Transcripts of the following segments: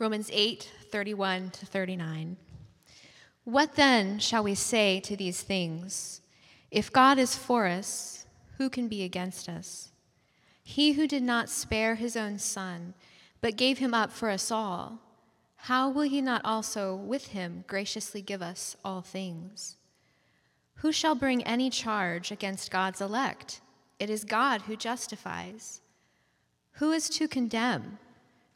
Romans 8 31 to 39. What then shall we say to these things? If God is for us, who can be against us? He who did not spare his own son, but gave him up for us all, how will he not also with him graciously give us all things? Who shall bring any charge against God's elect? It is God who justifies. Who is to condemn?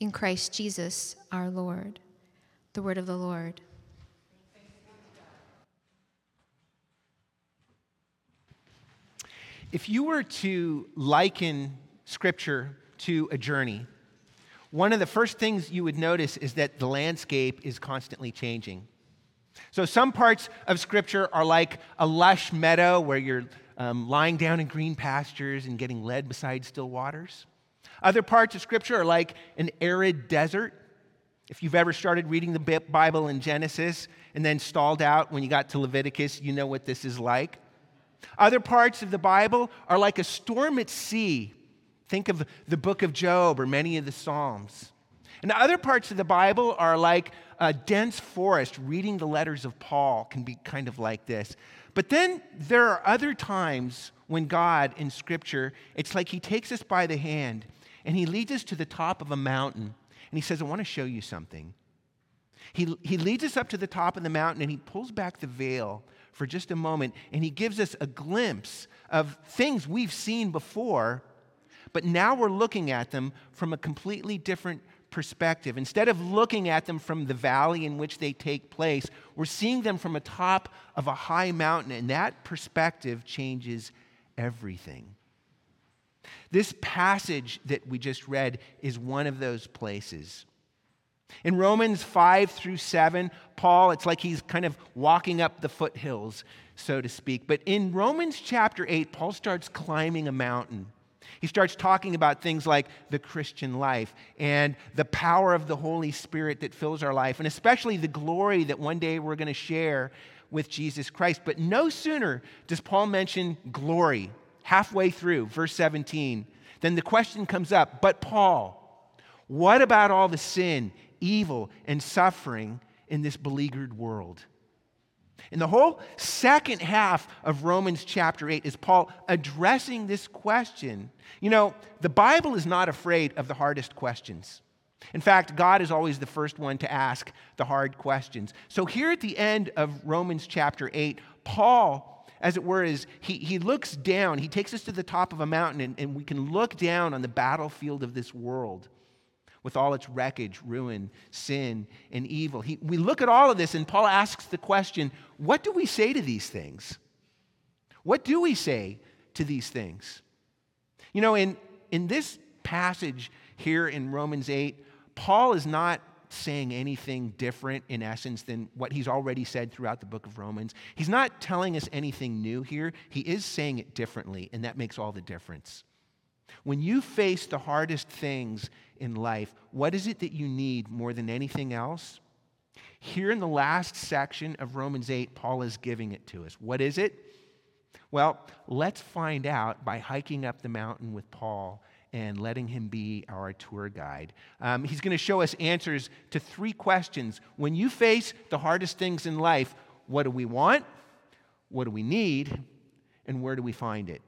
in Christ Jesus our Lord. The word of the Lord. If you were to liken Scripture to a journey, one of the first things you would notice is that the landscape is constantly changing. So, some parts of Scripture are like a lush meadow where you're um, lying down in green pastures and getting led beside still waters. Other parts of Scripture are like an arid desert. If you've ever started reading the Bible in Genesis and then stalled out when you got to Leviticus, you know what this is like. Other parts of the Bible are like a storm at sea. Think of the book of Job or many of the Psalms. And other parts of the Bible are like a dense forest. Reading the letters of Paul can be kind of like this. But then there are other times when God in Scripture, it's like He takes us by the hand and He leads us to the top of a mountain and He says, I want to show you something. He, he leads us up to the top of the mountain and He pulls back the veil for just a moment and He gives us a glimpse of things we've seen before, but now we're looking at them from a completely different perspective. Instead of looking at them from the valley in which they take place, we're seeing them from a top of a high mountain, and that perspective changes everything. This passage that we just read is one of those places. In Romans 5 through 7, Paul, it's like he's kind of walking up the foothills, so to speak. But in Romans chapter 8, Paul starts climbing a mountain. He starts talking about things like the Christian life and the power of the Holy Spirit that fills our life, and especially the glory that one day we're going to share with Jesus Christ. But no sooner does Paul mention glory, halfway through, verse 17, then the question comes up But Paul, what about all the sin, evil, and suffering in this beleaguered world? In the whole second half of Romans chapter 8 is Paul addressing this question. You know, the Bible is not afraid of the hardest questions. In fact, God is always the first one to ask the hard questions. So here at the end of Romans chapter 8, Paul, as it were, is he, he looks down, he takes us to the top of a mountain, and, and we can look down on the battlefield of this world with all its wreckage, ruin, sin, and evil. He, we look at all of this, and Paul asks the question what do we say to these things? What do we say to these things? You know, in, in this passage here in Romans 8, Paul is not saying anything different in essence than what he's already said throughout the book of Romans. He's not telling us anything new here. He is saying it differently, and that makes all the difference. When you face the hardest things in life, what is it that you need more than anything else? Here in the last section of Romans 8, Paul is giving it to us. What is it? Well, let's find out by hiking up the mountain with Paul and letting him be our tour guide. Um, he's going to show us answers to three questions. When you face the hardest things in life, what do we want? What do we need? And where do we find it?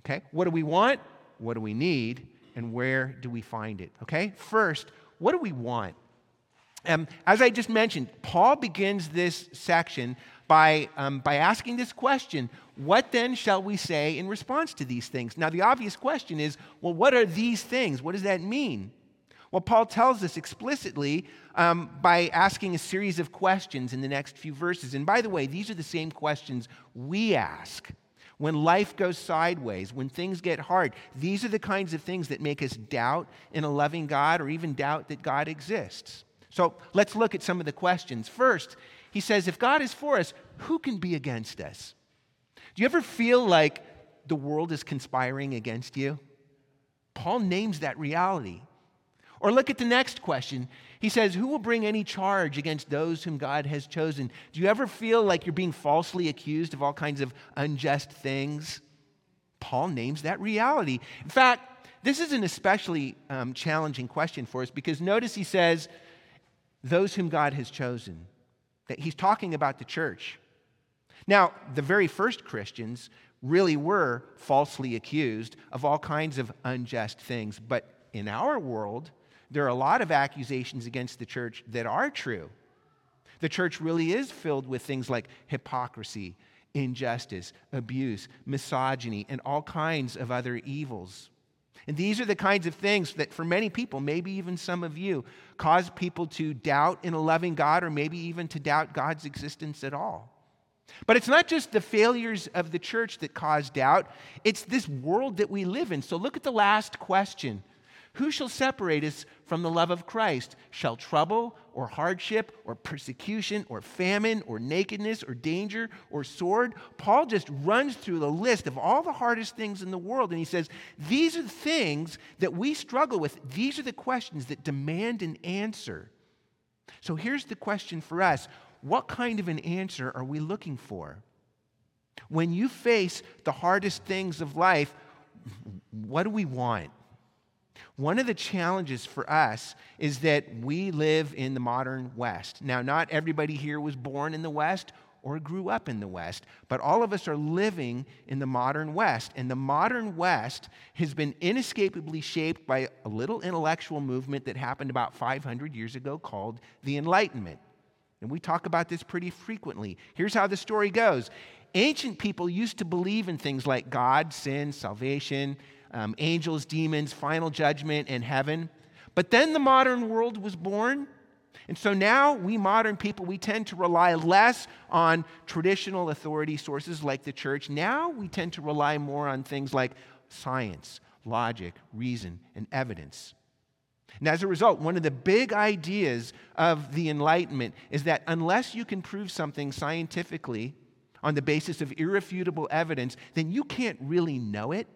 Okay? What do we want? What do we need? And where do we find it? Okay? First, what do we want? Um, as I just mentioned, Paul begins this section by, um, by asking this question What then shall we say in response to these things? Now, the obvious question is well, what are these things? What does that mean? Well, Paul tells us explicitly um, by asking a series of questions in the next few verses. And by the way, these are the same questions we ask. When life goes sideways, when things get hard, these are the kinds of things that make us doubt in a loving God or even doubt that God exists. So let's look at some of the questions. First, he says, If God is for us, who can be against us? Do you ever feel like the world is conspiring against you? Paul names that reality. Or look at the next question. He says, Who will bring any charge against those whom God has chosen? Do you ever feel like you're being falsely accused of all kinds of unjust things? Paul names that reality. In fact, this is an especially um, challenging question for us because notice he says, Those whom God has chosen. That he's talking about the church. Now, the very first Christians really were falsely accused of all kinds of unjust things, but in our world, there are a lot of accusations against the church that are true. The church really is filled with things like hypocrisy, injustice, abuse, misogyny, and all kinds of other evils. And these are the kinds of things that, for many people, maybe even some of you, cause people to doubt in a loving God or maybe even to doubt God's existence at all. But it's not just the failures of the church that cause doubt, it's this world that we live in. So look at the last question who shall separate us from the love of Christ? Shall trouble or hardship or persecution or famine or nakedness or danger or sword? Paul just runs through the list of all the hardest things in the world and he says, These are the things that we struggle with. These are the questions that demand an answer. So here's the question for us What kind of an answer are we looking for? When you face the hardest things of life, what do we want? One of the challenges for us is that we live in the modern West. Now, not everybody here was born in the West or grew up in the West, but all of us are living in the modern West. And the modern West has been inescapably shaped by a little intellectual movement that happened about 500 years ago called the Enlightenment. And we talk about this pretty frequently. Here's how the story goes Ancient people used to believe in things like God, sin, salvation, um, angels, demons, final judgment, and heaven. But then the modern world was born. And so now we modern people, we tend to rely less on traditional authority sources like the church. Now we tend to rely more on things like science, logic, reason, and evidence. And as a result, one of the big ideas of the Enlightenment is that unless you can prove something scientifically on the basis of irrefutable evidence, then you can't really know it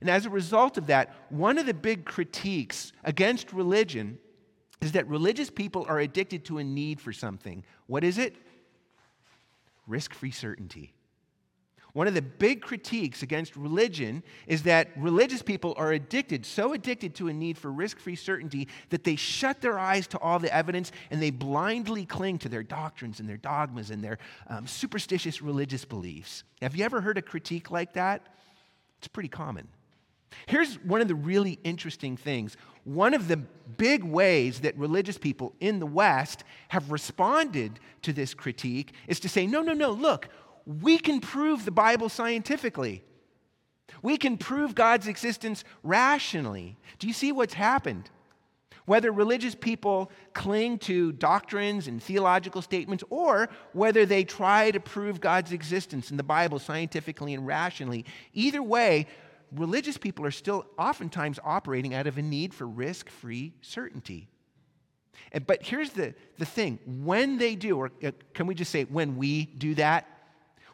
and as a result of that, one of the big critiques against religion is that religious people are addicted to a need for something. What is it? Risk free certainty. One of the big critiques against religion is that religious people are addicted, so addicted to a need for risk free certainty that they shut their eyes to all the evidence and they blindly cling to their doctrines and their dogmas and their um, superstitious religious beliefs. Have you ever heard a critique like that? It's pretty common. Here's one of the really interesting things. One of the big ways that religious people in the West have responded to this critique is to say, no, no, no, look, we can prove the Bible scientifically. We can prove God's existence rationally. Do you see what's happened? Whether religious people cling to doctrines and theological statements, or whether they try to prove God's existence in the Bible scientifically and rationally, either way, religious people are still oftentimes operating out of a need for risk free certainty. But here's the, the thing when they do, or uh, can we just say when we do that?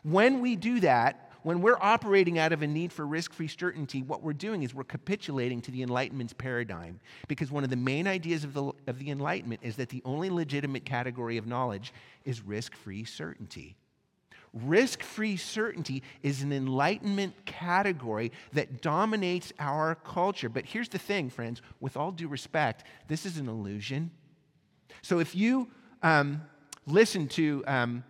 When we do that, when we're operating out of a need for risk free certainty, what we're doing is we're capitulating to the Enlightenment's paradigm. Because one of the main ideas of the, of the Enlightenment is that the only legitimate category of knowledge is risk free certainty. Risk free certainty is an enlightenment category that dominates our culture. But here's the thing, friends, with all due respect, this is an illusion. So if you um, listen to um,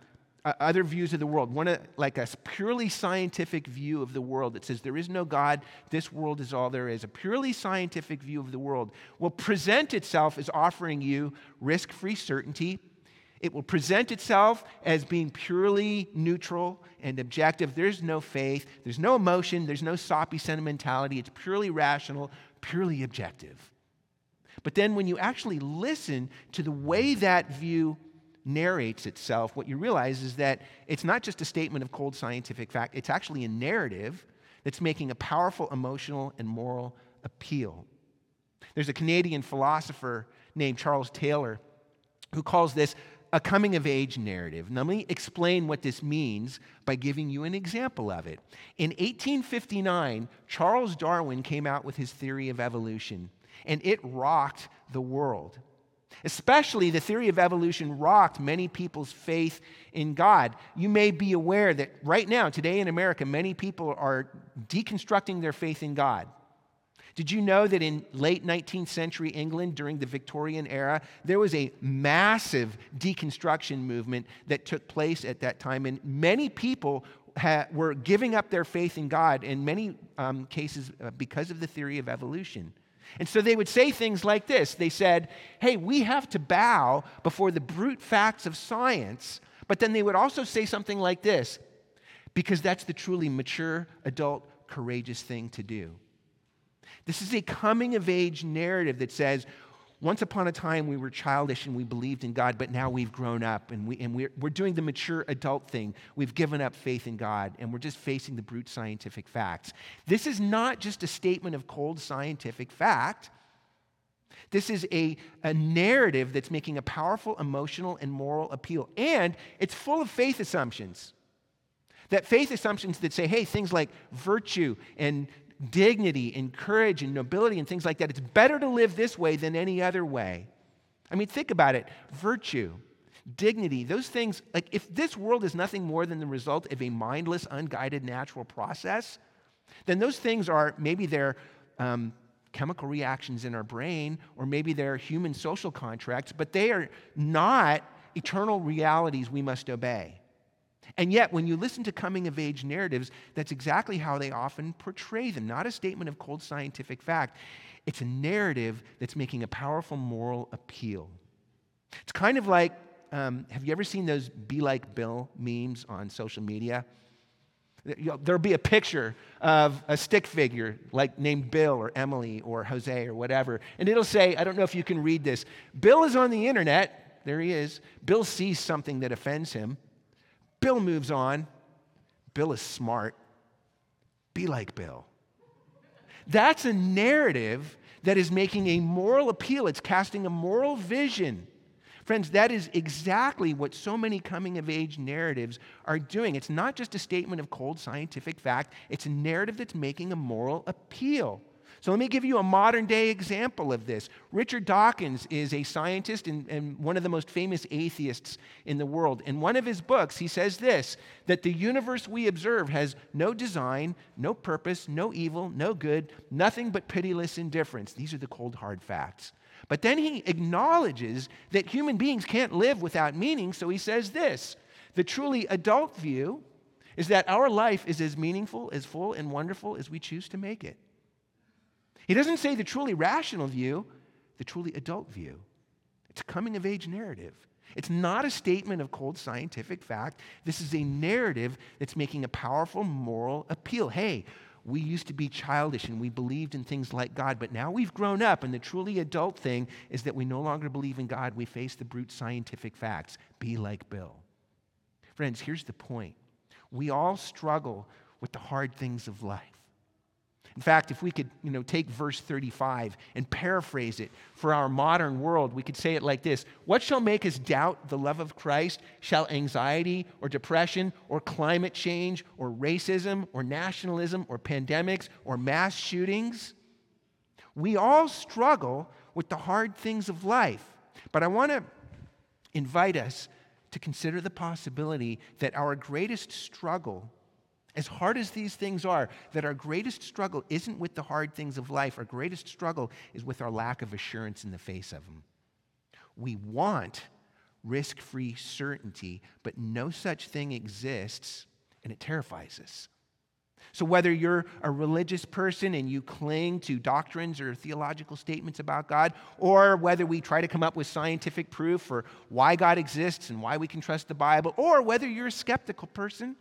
uh, other views of the world, one of, like a purely scientific view of the world that says there is no God, this world is all there is, a purely scientific view of the world will present itself as offering you risk free certainty. It will present itself as being purely neutral and objective. There's no faith, there's no emotion, there's no soppy sentimentality. It's purely rational, purely objective. But then when you actually listen to the way that view narrates itself, what you realize is that it's not just a statement of cold scientific fact, it's actually a narrative that's making a powerful emotional and moral appeal. There's a Canadian philosopher named Charles Taylor who calls this a coming of age narrative. Now, let me explain what this means by giving you an example of it. In 1859, Charles Darwin came out with his theory of evolution, and it rocked the world. Especially the theory of evolution rocked many people's faith in God. You may be aware that right now, today in America, many people are deconstructing their faith in God. Did you know that in late 19th century England during the Victorian era, there was a massive deconstruction movement that took place at that time? And many people ha- were giving up their faith in God in many um, cases uh, because of the theory of evolution. And so they would say things like this They said, Hey, we have to bow before the brute facts of science. But then they would also say something like this because that's the truly mature, adult, courageous thing to do. This is a coming of age narrative that says once upon a time, we were childish and we believed in God, but now we've grown up and, we, and we're, we're doing the mature adult thing. We've given up faith in God and we're just facing the brute scientific facts. This is not just a statement of cold scientific fact. This is a, a narrative that's making a powerful emotional and moral appeal. And it's full of faith assumptions. That faith assumptions that say, hey, things like virtue and dignity and courage and nobility and things like that. It's better to live this way than any other way. I mean, think about it virtue, dignity, those things, like if this world is nothing more than the result of a mindless, unguided natural process, then those things are maybe they're um, chemical reactions in our brain, or maybe they're human social contracts, but they are not eternal realities we must obey. And yet, when you listen to coming of age narratives, that's exactly how they often portray them. Not a statement of cold scientific fact, it's a narrative that's making a powerful moral appeal. It's kind of like um, have you ever seen those Be Like Bill memes on social media? There'll be a picture of a stick figure, like named Bill or Emily or Jose or whatever, and it'll say, I don't know if you can read this. Bill is on the internet. There he is. Bill sees something that offends him. Bill moves on. Bill is smart. Be like Bill. That's a narrative that is making a moral appeal. It's casting a moral vision. Friends, that is exactly what so many coming of age narratives are doing. It's not just a statement of cold scientific fact, it's a narrative that's making a moral appeal. So let me give you a modern day example of this. Richard Dawkins is a scientist and, and, one of the most famous atheists in the world. In one of his books, he says this that the universe we observe has no design, no purpose, no evil, no good, nothing but pitiless indifference. These are the cold, hard facts. But then he acknowledges that human beings can't live without meaning, so he says this the truly adult view is that our life is as meaningful, as full, and wonderful as we choose to make it. He doesn't say the truly rational view, the truly adult view. It's a coming of age narrative. It's not a statement of cold scientific fact. This is a narrative that's making a powerful moral appeal. Hey, we used to be childish and we believed in things like God, but now we've grown up, and the truly adult thing is that we no longer believe in God. We face the brute scientific facts. Be like Bill. Friends, here's the point we all struggle with the hard things of life. In fact, if we could, you know, take verse 35 and paraphrase it for our modern world, we could say it like this What shall make us doubt the love of Christ? Shall anxiety or depression or climate change or racism or nationalism or pandemics or mass shootings? We all struggle with the hard things of life. But I want to invite us to consider the possibility that our greatest struggle as hard as these things are, that our greatest struggle isn't with the hard things of life. Our greatest struggle is with our lack of assurance in the face of them. We want risk free certainty, but no such thing exists, and it terrifies us. So, whether you're a religious person and you cling to doctrines or theological statements about God, or whether we try to come up with scientific proof for why God exists and why we can trust the Bible, or whether you're a skeptical person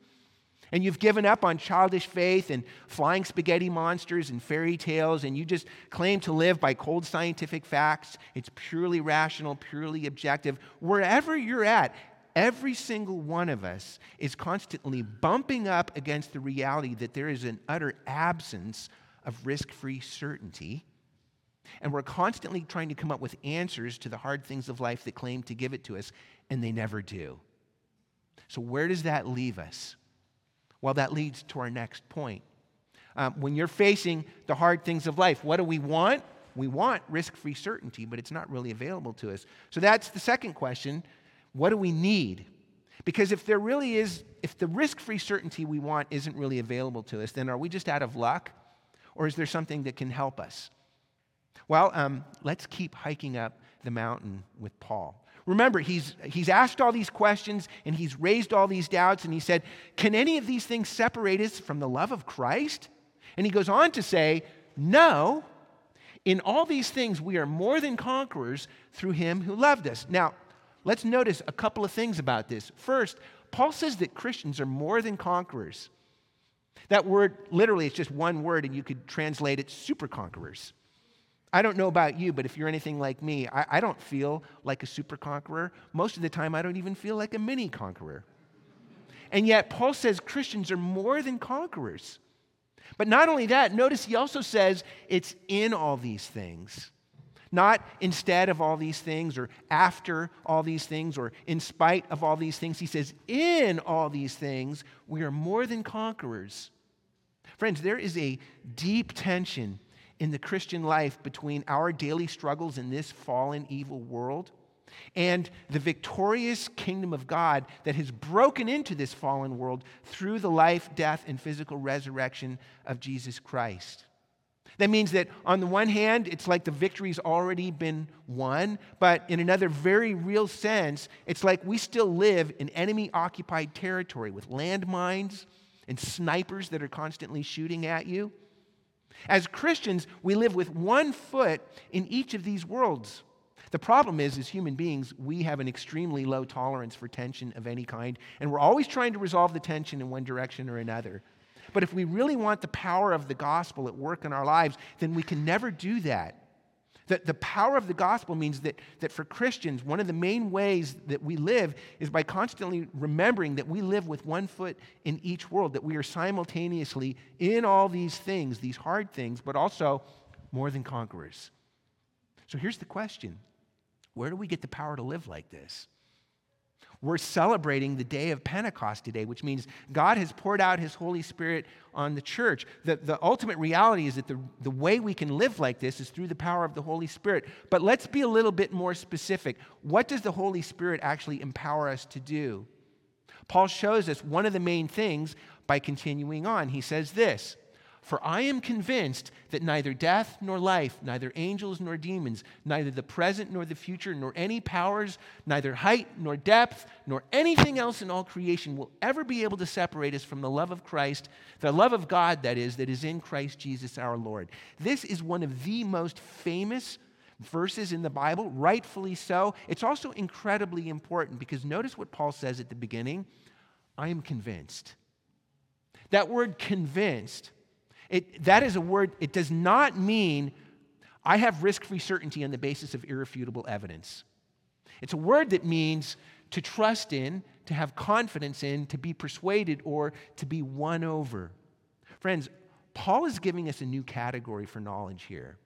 and you've given up on childish faith and flying spaghetti monsters and fairy tales, and you just claim to live by cold scientific facts, it's purely rational, purely objective, wherever you're at, every single one of us is constantly bumping up against the reality that there is an utter absence of risk free certainty. And we're constantly trying to come up with answers to the hard things of life that claim to give it to us, and they never do. So, where does that leave us? Well, that leads to our next point. Um, when you're facing the hard things of life, what do we want? We want risk free certainty, but it's not really available to us. So, that's the second question what do we need? Because if there really is, if the risk free certainty we want isn't really available to us, then are we just out of luck? Or is there something that can help us? Well, um, let's keep hiking up the mountain with Paul. Remember, he's, he's asked all these questions and he's raised all these doubts, and he said, Can any of these things separate us from the love of Christ? And he goes on to say, No. In all these things, we are more than conquerors through him who loved us. Now, Let's notice a couple of things about this. First, Paul says that Christians are more than conquerors. That word, literally, it's just one word, and you could translate it super conquerors. I don't know about you, but if you're anything like me, I, I, don't feel like a super conqueror. Most of the time, I don't even feel like a mini conqueror. And yet, Paul says Christians are more than conquerors. But not only that, notice he also says it's in all these things. Not instead of all these things or after all these things or in spite of all these things. He says, in all these things, we are more than conquerors. Friends, there is a deep tension in the Christian life between our daily struggles in this fallen, evil world and the victorious kingdom of God that has broken into this fallen world through the life, death, and physical resurrection of Jesus Christ. That means that on the one hand, it's like the victory's already been won, but in another very real sense, it's like we still live in enemy occupied territory with landmines and snipers that are constantly shooting at you. As Christians, we live with one foot in each of these worlds. The problem is, as human beings, we have an extremely low tolerance for tension of any kind, and we're always trying to resolve the tension in one direction or another. But if we really want the power of the gospel at work in our lives, then we can never do that. That the power of the gospel means that, that for Christians, one of the main ways that we live is by constantly remembering that we live with one foot in each world, that we are simultaneously in all these things, these hard things, but also more than conquerors. So here's the question Where do we get the power to live like this? We're celebrating the day of Pentecost today, which means God has poured out his Holy Spirit on the church. The, the ultimate reality is that the, the way we can live like this is through the power of the Holy Spirit. But let's be a little bit more specific. What does the Holy Spirit actually empower us to do? Paul shows us one of the main things by continuing on. He says this for I am convinced that neither death nor life, neither angels nor demons, neither the present nor the future, nor any powers, neither height nor depth, nor anything else in all creation will ever be able to separate us from the love of Christ, the love of God, that is, that is in Christ Jesus our Lord. This is one of the most famous verses in the Bible, rightfully so. It's also incredibly important because notice what Paul says at the beginning I am convinced. That word convinced it, that is a word, it does not mean I have risk free certainty on the basis of irrefutable evidence. It's a word that means to trust in, to have confidence in, to be persuaded, or to be won over. Friends, Paul is giving us a new category for knowledge here.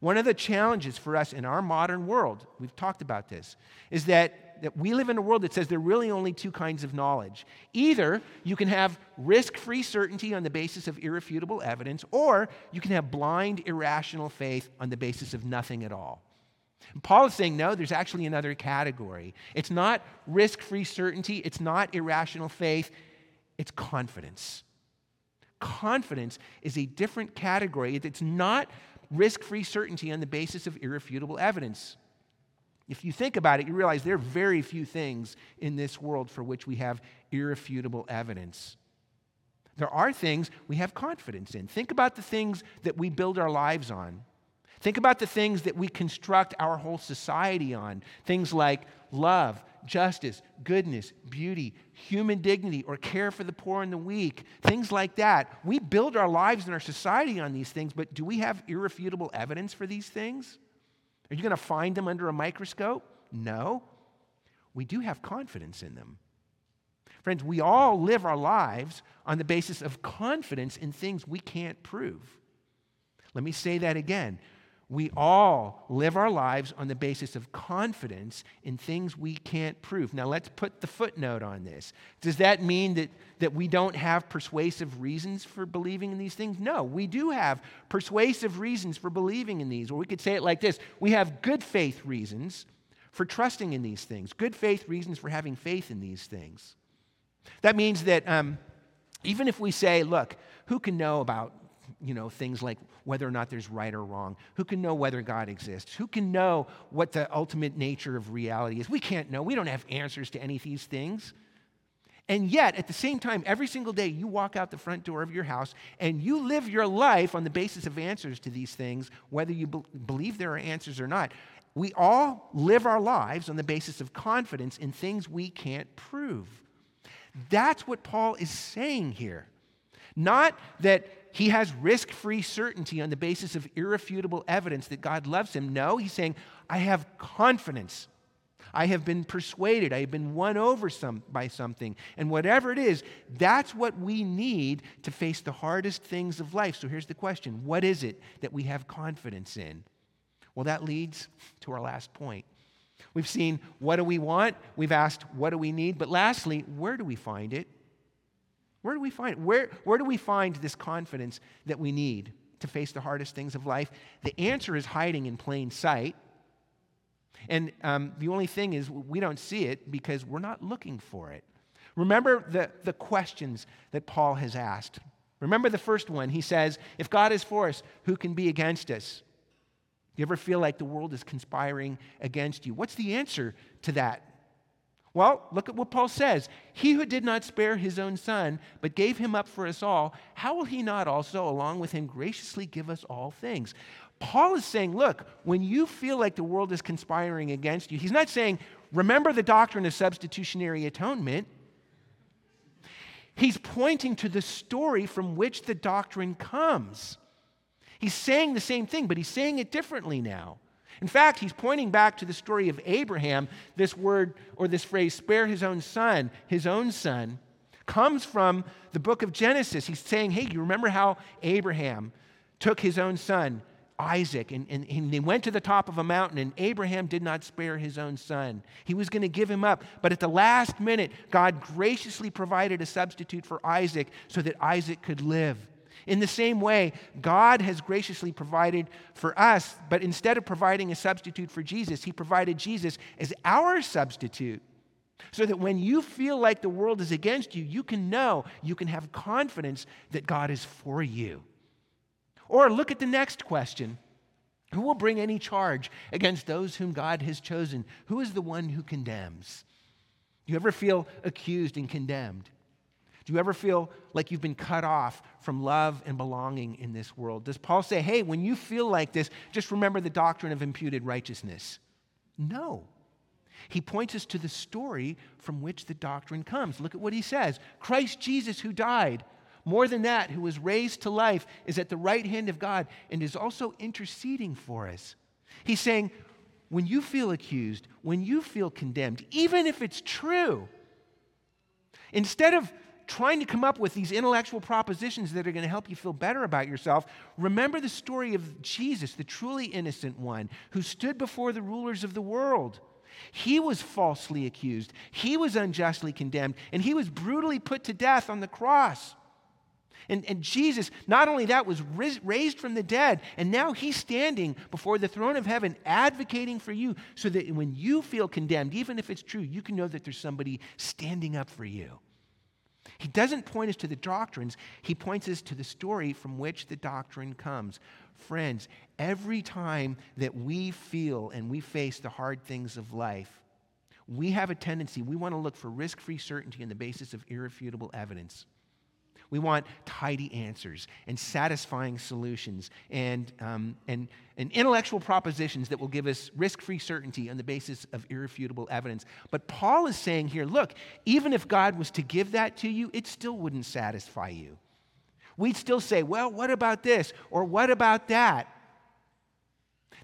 One of the challenges for us in our modern world, we've talked about this, is that, that we live in a world that says there are really only two kinds of knowledge. Either you can have risk free certainty on the basis of irrefutable evidence, or you can have blind, irrational faith on the basis of nothing at all. And Paul is saying, no, there's actually another category. It's not risk free certainty, it's not irrational faith, it's confidence. Confidence is a different category. It's not risk free certainty on the basis of irrefutable evidence. If you think about it, you realize there are very few things in this world for which we have irrefutable evidence. There are things we have confidence in. Think about the things that we build our lives on. Think about the things that we construct our whole society on. Things like love, justice, goodness, beauty, human dignity, or care for the poor and the weak. Things like that. We build our lives and our society on these things, but do we have irrefutable evidence for these things? Are you going to find them under a microscope? No. We do have confidence in them. Friends, we all live our lives on the basis of confidence in things we can't prove. Let me say that again. We all live our lives on the basis of confidence in things we can't prove. Now, let's put the footnote on this. Does that mean that, that we don't have persuasive reasons for believing in these things? No, we do have persuasive reasons for believing in these. Or we could say it like this we have good faith reasons for trusting in these things, good faith reasons for having faith in these things. That means that um, even if we say, look, who can know about you know, things like whether or not there's right or wrong. Who can know whether God exists? Who can know what the ultimate nature of reality is? We can't know. We don't have answers to any of these things. And yet, at the same time, every single day you walk out the front door of your house and you live your life on the basis of answers to these things, whether you be- believe there are answers or not. We all live our lives on the basis of confidence in things we can't prove. That's what Paul is saying here. Not that he has risk free certainty on the basis of irrefutable evidence that God loves him. No, he's saying, I have confidence. I have been persuaded. I have been won over some, by something. And whatever it is, that's what we need to face the hardest things of life. So here's the question What is it that we have confidence in? Well, that leads to our last point. We've seen what do we want? We've asked what do we need? But lastly, where do we find it? Where do we find? Where, where do we find this confidence that we need to face the hardest things of life? The answer is hiding in plain sight. And um, the only thing is, we don't see it because we're not looking for it. Remember the, the questions that Paul has asked. Remember the first one. He says, If God is for us, who can be against us? Do you ever feel like the world is conspiring against you? What's the answer to that well, look at what Paul says. He who did not spare his own son, but gave him up for us all, how will he not also, along with him, graciously give us all things? Paul is saying, look, when you feel like the world is conspiring against you, he's not saying, remember the doctrine of substitutionary atonement. He's pointing to the story from which the doctrine comes. He's saying the same thing, but he's saying it differently now. In fact, he's pointing back to the story of Abraham. This word or this phrase, spare his own son, his own son, comes from the book of Genesis. He's saying, hey, you remember how Abraham took his own son, Isaac, and, and, and, they went to the top of a mountain, and Abraham did not spare his own son. He was going to give him up. But at the last minute, God graciously provided a substitute for Isaac so that Isaac could live. In the same way, God has graciously provided for us, but instead of providing a substitute for Jesus, He provided Jesus as our substitute. So that when you feel like the world is against you, you can know, you can have confidence that God is for you. Or look at the next question Who will bring any charge against those whom God has chosen? Who is the one who condemns? Do you ever feel accused and condemned? Do you ever feel like you've been cut off from love and belonging in this world? Does Paul say, hey, when you feel like this, just remember the doctrine of imputed righteousness? No. He points us to the story from which the doctrine comes. Look at what he says Christ Jesus, who died, more than that, who was raised to life, is at the right hand of God and is also interceding for us. He's saying, when you feel accused, when you feel condemned, even if it's true, instead of trying to come up with these intellectual propositions that are going to help you feel better about yourself, remember the story of Jesus, the truly innocent one, who stood before the rulers of the world. He was falsely accused, he was unjustly condemned, and he was brutally put to death on the cross. And, and Jesus, not only that, was raised from the dead, and now he's standing before the throne of heaven advocating for you so that when you feel condemned, even if it's true, you can know that there's somebody standing up for you. He doesn't point us to the doctrines, he points us to the story from which the doctrine comes. Friends, every time that we feel and we face the hard things of life, we have a tendency, we want to look for risk free certainty on the basis of irrefutable evidence. We want tidy answers and satisfying solutions and, um, and, and intellectual propositions that will give us risk free certainty on the basis of irrefutable evidence. But Paul is saying here look, even if God was to give that to you, it still wouldn't satisfy you. We'd still say, well, what about this? Or what about that?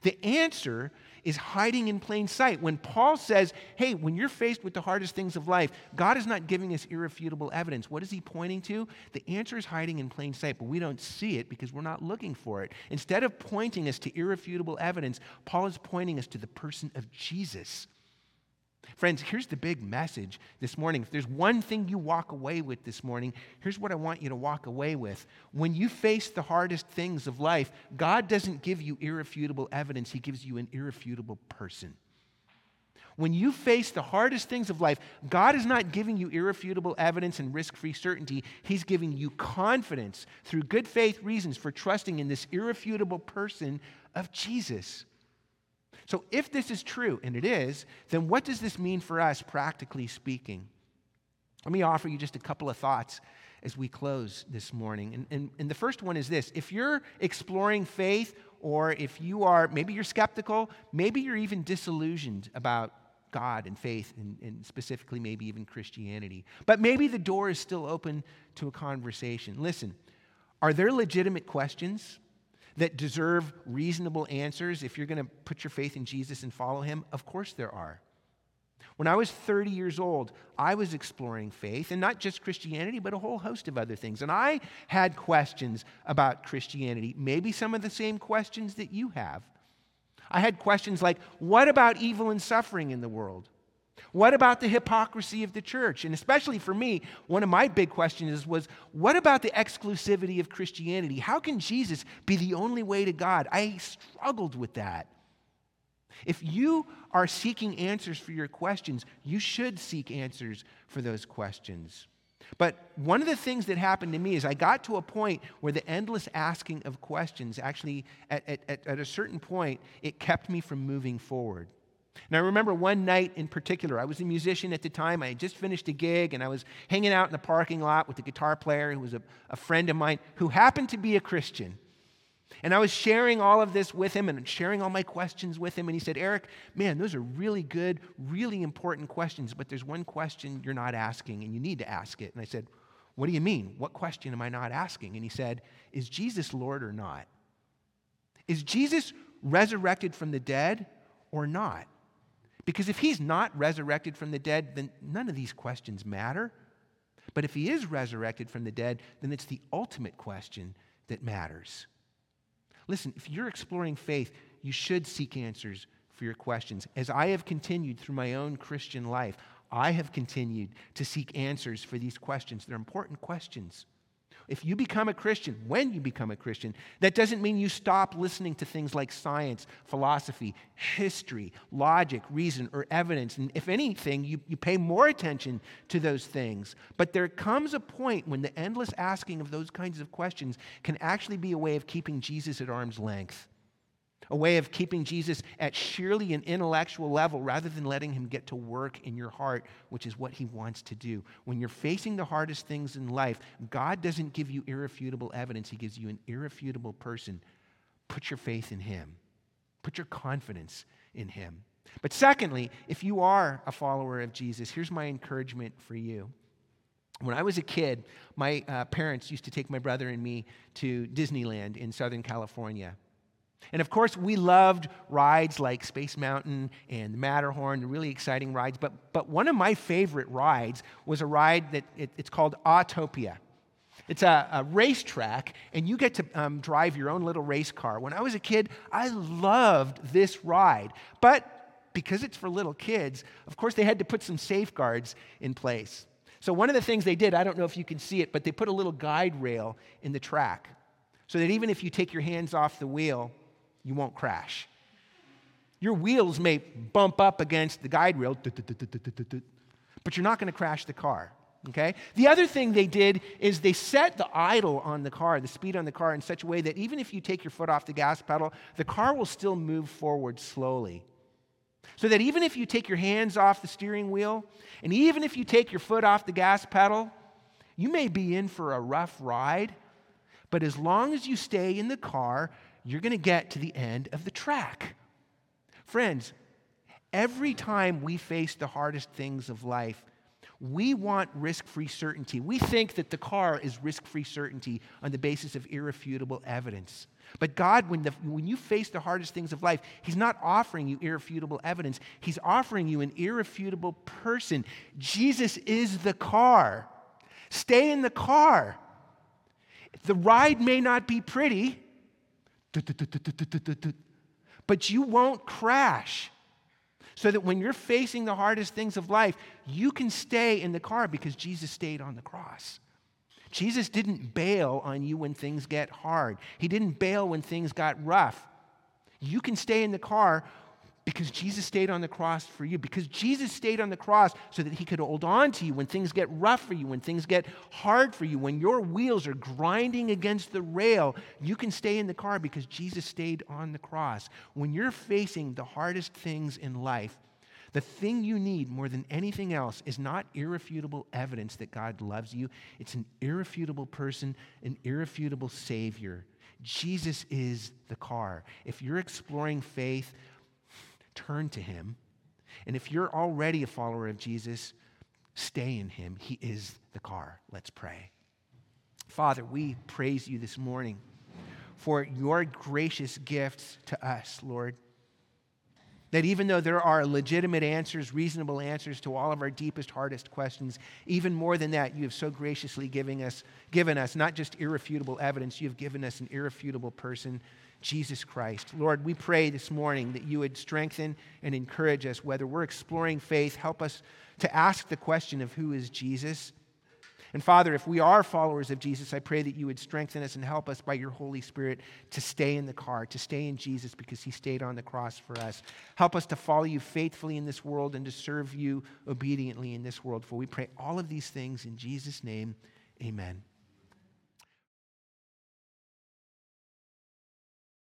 The answer is hiding in plain sight. When Paul says, hey, when you're faced with the hardest things of life, God is not giving us irrefutable evidence. What is he pointing to? The answer is hiding in plain sight, but we don't see it because we're not looking for it. Instead of pointing us to irrefutable evidence, Paul is pointing us to the person of Jesus. Friends, here's the big message this morning. If there's one thing you walk away with this morning, here's what I want you to walk away with. When you face the hardest things of life, God doesn't give you irrefutable evidence, He gives you an irrefutable person. When you face the hardest things of life, God is not giving you irrefutable evidence and risk free certainty. He's giving you confidence through good faith reasons for trusting in this irrefutable person of Jesus. So, if this is true, and it is, then what does this mean for us, practically speaking? Let me offer you just a couple of thoughts as we close this morning. And, and, and the first one is this if you're exploring faith, or if you are, maybe you're skeptical, maybe you're even disillusioned about God and faith, and, and, specifically maybe even Christianity. But maybe the door is still open to a conversation. Listen, are there legitimate questions that deserve reasonable answers if you're going to put your faith in Jesus and follow him? Of course there are. When I was 30 years old, I was exploring faith, and not just Christianity, but a whole host of other things. And I had questions about Christianity, maybe some of the same questions that you have. I had questions like what about evil and suffering in the world? What about the hypocrisy of the church? And especially for me, one of my big questions was what about the exclusivity of Christianity? How can Jesus be the only way to God? I struggled with that. If you are seeking answers for your questions, you should seek answers for those questions. But one of the things that happened to me is I got to a point where the endless asking of questions actually, at, at, at a certain point, it kept me from moving forward. And I remember one night in particular, I was a musician at the time. I had just finished a gig and I was hanging out in the parking lot with a guitar player who was a, a friend of mine who happened to be a Christian. And I was sharing all of this with him and sharing all my questions with him. And he said, Eric, man, those are really good, really important questions, but there's one question you're not asking and you need to ask it. And I said, What do you mean? What question am I not asking? And he said, Is Jesus Lord or not? Is Jesus resurrected from the dead or not? Because if he's not resurrected from the dead, then none of these questions matter. But if he is resurrected from the dead, then it's the ultimate question that matters. Listen, if you're exploring faith, you should seek answers for your questions. As I have continued through my own Christian life, I have continued to seek answers for these questions. They're important questions. If you become a Christian, when you become a Christian, that doesn't mean you stop listening to things like science, philosophy, history, logic, reason, or evidence. And if anything, you, you pay more attention to those things. But there comes a point when the endless asking of those kinds of questions can actually be a way of keeping Jesus at arm's length a way of keeping Jesus at sheerly an intellectual level rather than letting him get to work in your heart, which is what he wants to do. When you're facing the hardest things in life, God doesn't give you irrefutable evidence, he gives you an irrefutable person. Put your faith in him, put your confidence in him. But secondly, if you are a follower of Jesus, here's my encouragement for you. When I was a kid, my uh, parents used to take my brother and me to Disneyland in Southern California. And of course, we loved rides like Space Mountain and Matterhorn, really exciting rides. But, but one of my favorite rides was a ride that it, it's called Autopia. It's a, a racetrack, and you get to um, drive your own little race car. When I was a kid, I loved this ride. But because it's for little kids, of course, they had to put some safeguards in place. So, one of the things they did, I don't know if you can see it, but they put a little guide rail in the track so that even if you take your hands off the wheel, you won't crash. Your wheels may bump up against the guide rail, but you're not going to crash the car. Okay? The other thing they did is they set the idle on the car, the speed on the car, in such a way that even if you take your foot off the gas pedal, the car will still move forward slowly. So that even if you take your hands off the steering wheel, and even if you take your foot off the gas pedal, you may be in for a rough ride, but as long as you stay in the car, you're going to get to the end of the track. Friends, every time we face the hardest things of life, we want risk free certainty. We think that the car is risk free certainty on the basis of irrefutable evidence. But God, when, the, when you face the hardest things of life, He's not offering you irrefutable evidence. He's offering you an irrefutable person. Jesus is the car. Stay in the car. The ride may not be pretty, but you won't crash so that when you're facing the hardest things of life, you can stay in the car because Jesus stayed on the cross. Jesus didn't bail on you when things get hard, He didn't bail when things got rough. You can stay in the car because Jesus stayed on the cross for you, because Jesus stayed on the cross so that he could hold on to you when things get rough for you, when things get hard for you, when your wheels are grinding against the rail, you can stay in the car because Jesus stayed on the cross. When you're facing the hardest things in life, the thing you need more than anything else is not irrefutable evidence that God loves you. It's an irrefutable person, an irrefutable Savior. Jesus is the car. If you're exploring faith, turn to him. And if you're already a follower of Jesus, stay in him. He is the car. Let's pray. Father, we praise you this morning for your gracious gifts to us, Lord. That even though there are legitimate answers, reasonable answers to all of our deepest, hardest questions, even more than that, you have so graciously giving us, given us not just irrefutable evidence, you have given us an irrefutable person Jesus Christ. Lord, we pray this morning that you would strengthen and encourage us, whether we're exploring faith, help us to ask the question of who is Jesus. And Father, if we are followers of Jesus, I pray that you would strengthen us and help us by your Holy Spirit to stay in the car, to stay in Jesus because he stayed on the cross for us. Help us to follow you faithfully in this world and to serve you obediently in this world. For we pray all of these things in Jesus' name. Amen.